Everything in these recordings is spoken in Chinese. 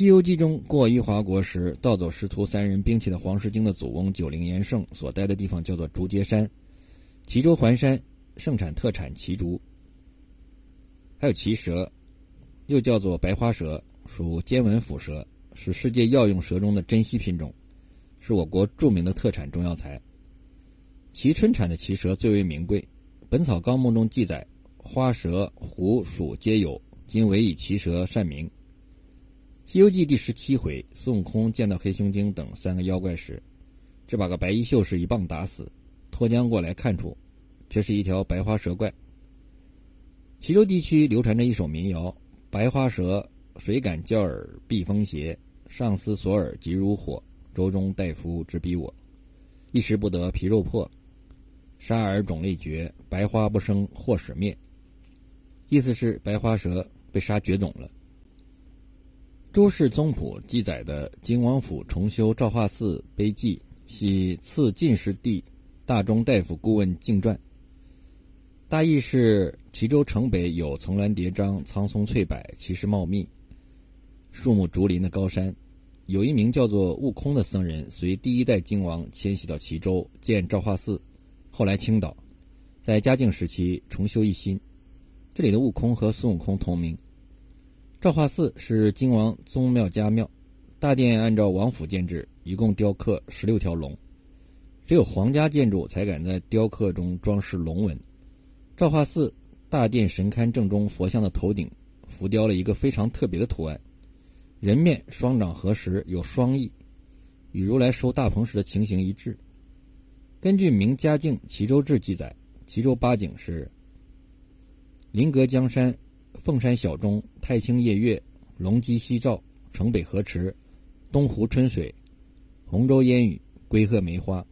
西游记》中过玉华国时，盗走师徒三人兵器的黄世经的祖翁九灵元圣所待的地方叫做竹节山，齐州环山盛产特产奇竹，还有奇蛇，又叫做白花蛇，属尖吻腹蛇，是世界药用蛇中的珍稀品种，是我国著名的特产中药材。其春产的奇蛇最为名贵，《本草纲目》中记载，花蛇、狐、鼠皆有，今唯以奇蛇善名。《西游记》第十七回，孙悟空见到黑熊精等三个妖怪时，只把个白衣秀士一棒打死，脱缰过来看出，却是一条白花蛇怪。齐州地区流传着一首民谣：“白花蛇，谁敢叫耳避风邪？上司索尔急如火，周中大夫直逼我，一时不得皮肉破。”杀而种类绝，白花不生或始灭。意思是白花蛇被杀绝种了。周氏宗谱记载的金王府重修昭化寺碑记，系次进士第大中大夫顾问敬传。大意是齐州城北有层峦叠嶂、苍松翠柏、奇石茂密、树木竹林的高山，有一名叫做悟空的僧人，随第一代金王迁徙到齐州建昭化寺。后来倾倒，在嘉靖时期重修一新。这里的悟空和孙悟空同名。昭化寺是金王宗庙家庙，大殿按照王府建制，一共雕刻十六条龙，只有皇家建筑才敢在雕刻中装饰龙纹。昭化寺大殿神龛正中佛像的头顶浮雕了一个非常特别的图案，人面双掌合十，有双翼，与如来收大鹏时的情形一致。根据《明嘉靖齐州志》记载，齐州八景是：临阁江山、凤山小钟、太清夜月、龙基夕照、城北河池、东湖春水、洪州烟雨、龟鹤梅花。《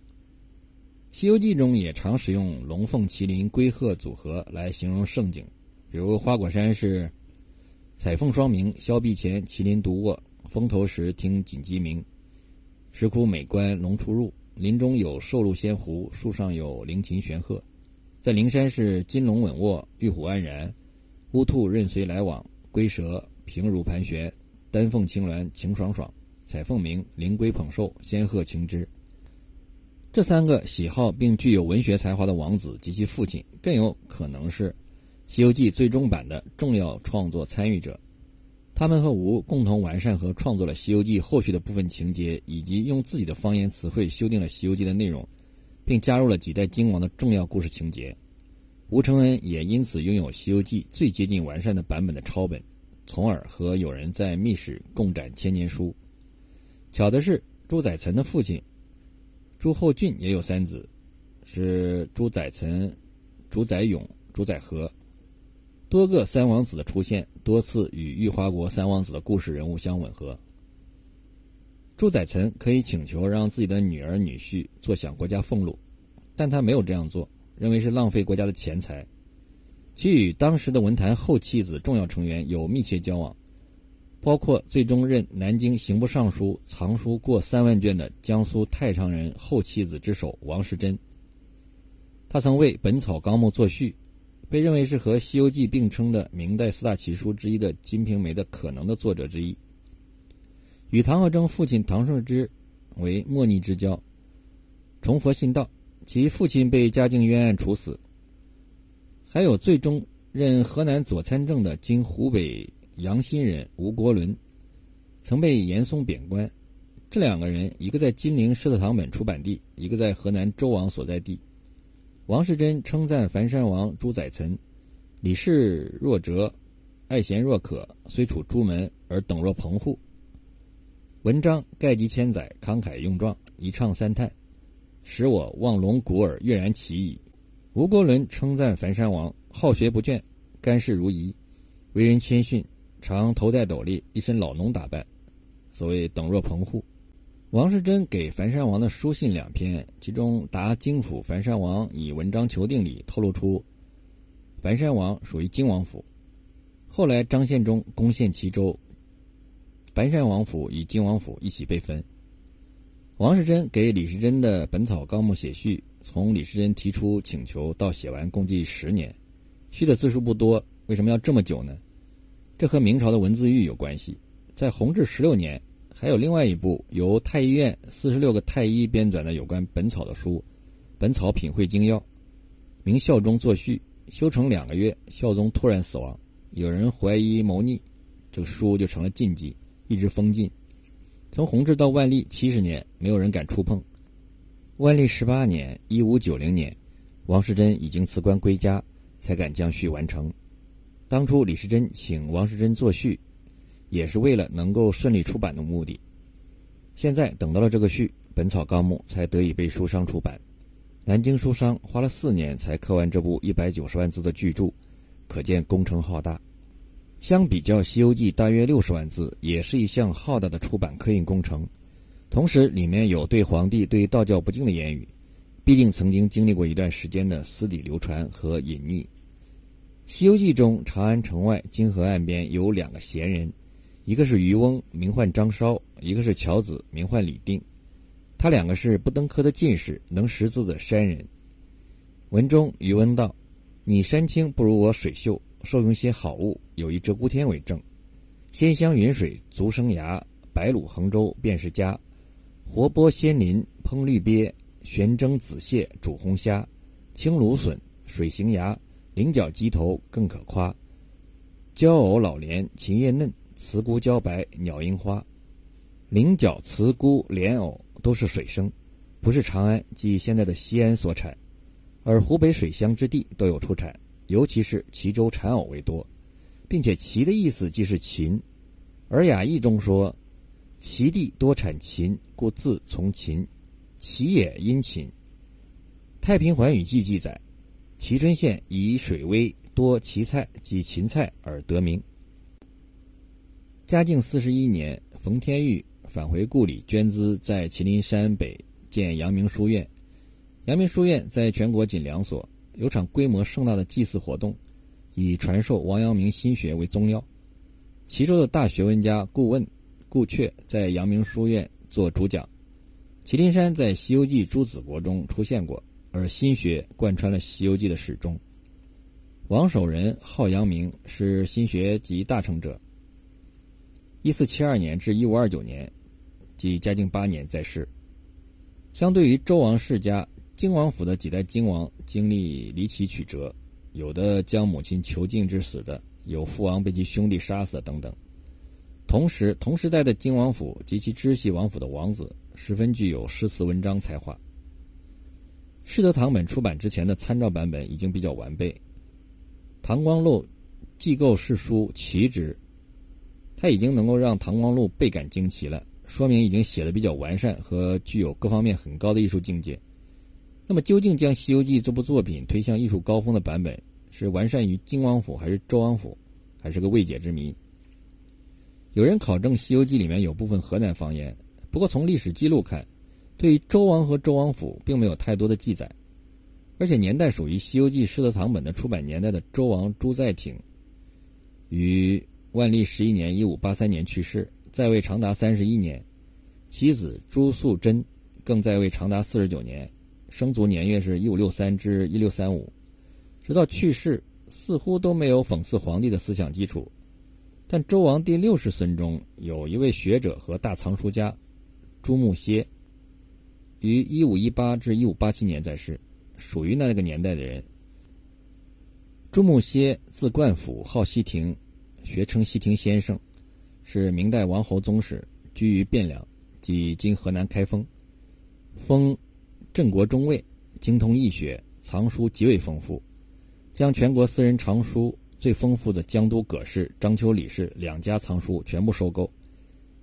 西游记》中也常使用龙凤麒麟龟鹤组合来形容胜景，比如花果山是彩凤双鸣，峭壁前麒麟独卧，风头时听锦鸡鸣，石窟美观龙出入。林中有寿鹿仙湖，树上有灵禽玄鹤，在灵山是金龙稳卧，玉虎安然，乌兔任随来往，龟蛇平如盘旋，丹凤青鸾晴爽爽，彩凤鸣，灵龟捧寿，仙鹤擎之。这三个喜好并具有文学才华的王子及其父亲，更有可能是《西游记》最终版的重要创作参与者。他们和吴共同完善和创作了《西游记》后续的部分情节，以及用自己的方言词汇修订了《西游记》的内容，并加入了几代金王的重要故事情节。吴承恩也因此拥有《西游记》最接近完善的版本的抄本，从而和友人在密室共展千年书。巧的是，朱载岑的父亲朱厚俊也有三子，是朱载岑、朱载勇、朱载和。多个三王子的出现，多次与玉华国三王子的故事人物相吻合。朱载岑可以请求让自己的女儿女婿坐享国家俸禄，但他没有这样做，认为是浪费国家的钱财。其与当时的文坛后妻子重要成员有密切交往，包括最终任南京刑部尚书、藏书过三万卷的江苏太常人后妻子之首王世贞。他曾为《本草纲目》作序。被认为是和《西游记》并称的明代四大奇书之一的《金瓶梅》的可能的作者之一，与唐和征父亲唐顺之为莫逆之交，崇佛信道。其父亲被嘉靖冤案处死。还有最终任河南左参政的今湖北阳新人吴国伦，曾被严嵩贬官。这两个人，一个在金陵社特堂本出版地，一个在河南周王所在地。王世贞称赞樊山王朱载岑，礼事若哲，爱贤若可，虽处朱门而等若棚户。文章盖及千载，慷慨用壮，一唱三叹，使我望龙鼓耳，跃然其矣。吴国伦称赞樊山王好学不倦，干事如仪，为人谦逊，常头戴斗笠，一身老农打扮，所谓等若棚户。王世贞给樊山王的书信两篇，其中答京府樊山王以文章求定里透露出，樊山王属于金王府。后来张献忠攻陷齐州，樊山王府与金王府一起被分。王世贞给李时珍的《本草纲目》写序，从李时珍提出请求到写完共计十年，序的字数不多，为什么要这么久呢？这和明朝的文字狱有关系。在弘治十六年，还有另外一部由太医院四十六个太医编纂的有关本草的书《本草品会精要》，明孝宗作序，修成两个月，孝宗突然死亡，有人怀疑谋逆，这个书就成了禁忌，一直封禁。从弘治到万历七十年，没有人敢触碰。万历十八年（一五九零年），王世贞已经辞官归家，才敢将序完成。当初李时珍请王世贞作序。也是为了能够顺利出版的目的。现在等到了这个序，《本草纲目》才得以被书商出版。南京书商花了四年才刻完这部一百九十万字的巨著，可见工程浩大。相比较《西游记》大约六十万字，也是一项浩大的出版刻印工程。同时，里面有对皇帝对道教不敬的言语，毕竟曾经经历过一段时间的私底流传和隐匿。《西游记》中，长安城外金河岸边有两个闲人。一个是渔翁，名唤张稍；一个是樵子，名唤李定。他两个是不登科的进士，能识字的山人。文中渔翁道：“你山清不如我水秀，受用些好物，有一鹧鸪天为证。鲜香云水足生涯，白鹭衡舟便是家。活剥鲜鳞烹绿鳖，悬蒸紫蟹煮红虾。青芦笋水行芽，菱角鸡头更可夸。娇藕老莲琴叶嫩。”雌菇茭白，鸟樱花，菱角、雌菇、莲藕都是水生，不是长安即现在的西安所产，而湖北水乡之地都有出产，尤其是齐州产藕为多，并且齐的意思即是秦，而雅意中说，齐地多产秦，故自从秦，齐也因秦。《太平寰宇记》记载，蕲春县以水微多齐菜及芹菜而得名。嘉靖四十一年，冯天玉返回故里，捐资在麒麟山北建阳明书院。阳明书院在全国仅两所，有场规模盛大的祭祀活动，以传授王阳明心学为宗要。齐州的大学问家顾问、顾阙在阳明书院做主讲。麒麟山在《西游记》诸子国中出现过，而心学贯穿了《西游记》的始终。王守仁号阳明，是心学集大成者。一四七二年至一五二九年，即嘉靖八年在世。相对于周王世家，靖王府的几代靖王经历离奇曲折，有的将母亲囚禁致死的，有父王被其兄弟杀死的等等。同时，同时代的靖王府及其支系王府的王子，十分具有诗词文章才华。世德堂本出版之前的参照版本已经比较完备，唐光禄既构世书奇之。他已经能够让唐光禄倍感惊奇了，说明已经写的比较完善和具有各方面很高的艺术境界。那么，究竟将《西游记》这部作品推向艺术高峰的版本，是完善于靖王府还是周王府，还是个未解之谜。有人考证《西游记》里面有部分河南方言，不过从历史记录看，对于周王和周王府并没有太多的记载，而且年代属于《西游记》师德堂本的出版年代的周王朱载挺，于。万历十一年（一五八三年）去世，在位长达三十一年。其子朱素贞更在位长达四十九年，生卒年月是一五六三至一六三五。直到去世，似乎都没有讽刺皇帝的思想基础。但周王第六世孙中有一位学者和大藏书家朱木歇，于一五一八至一五八七年在世，属于那个年代的人。朱木歇字冠甫，号西亭。学称西亭先生，是明代王侯宗室，居于汴梁，即今河南开封，封镇国中尉，精通易学，藏书极为丰富，将全国私人藏书最丰富的江都葛氏、章丘李氏两家藏书全部收购，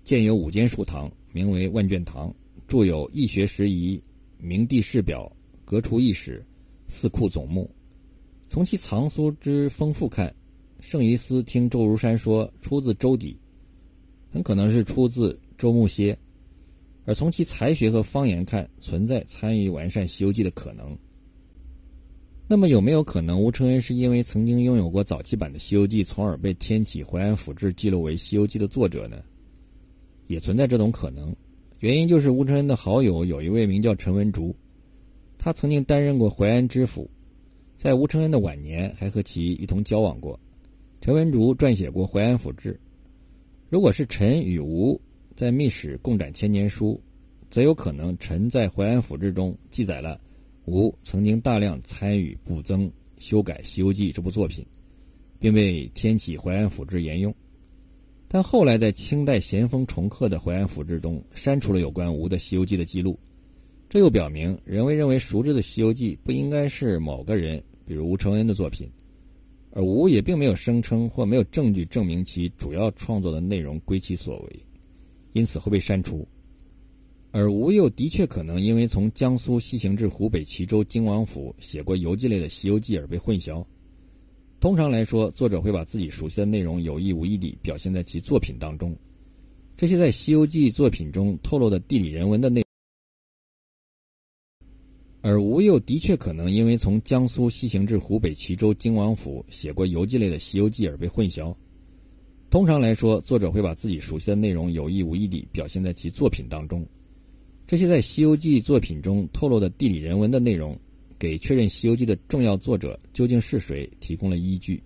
建有五间书堂，名为万卷堂，著有《易学拾遗》《明帝世表》《革除异史》四库总目。从其藏书之丰富看，圣于斯听周如山说出自周底，很可能是出自周穆歇，而从其才学和方言看，存在参与完善《西游记》的可能。那么有没有可能吴承恩是因为曾经拥有过早期版的《西游记》，从而被天启淮安府志记录为《西游记》的作者呢？也存在这种可能，原因就是吴承恩的好友有一位名叫陈文竹，他曾经担任过淮安知府，在吴承恩的晚年还和其一同交往过。陈文竹撰写过《淮安府志》，如果是陈与吴在密室共展千年书，则有可能陈在淮安府志中记载了吴曾经大量参与补增、修改《西游记》这部作品，并被天启淮安府志沿用。但后来在清代咸丰重刻的淮安府志中删除了有关吴的《西游记》的记录，这又表明人为认为熟知的《西游记》不应该是某个人，比如吴承恩的作品。而吴也并没有声称或没有证据证明其主要创作的内容归其所为，因此会被删除。而吴又的确可能因为从江苏西行至湖北蕲州荆王府写过游记类的《西游记》而被混淆。通常来说，作者会把自己熟悉的内容有意无意地表现在其作品当中。这些在《西游记》作品中透露的地理人文的内。而吴又的确可能因为从江苏西行至湖北齐州荆王府写过游记类的《西游记》而被混淆。通常来说，作者会把自己熟悉的内容有意无意地表现在其作品当中。这些在《西游记》作品中透露的地理人文的内容，给确认《西游记》的重要作者究竟是谁提供了依据。